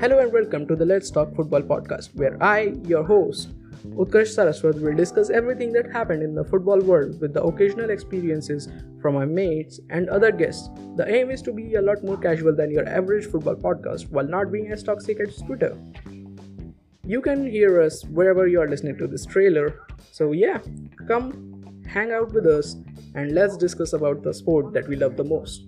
Hello and welcome to the Let's Talk Football podcast, where I, your host, Utkarsh Saraswat, will discuss everything that happened in the football world with the occasional experiences from my mates and other guests. The aim is to be a lot more casual than your average football podcast while not being as toxic as Twitter. You can hear us wherever you are listening to this trailer. So, yeah, come hang out with us and let's discuss about the sport that we love the most.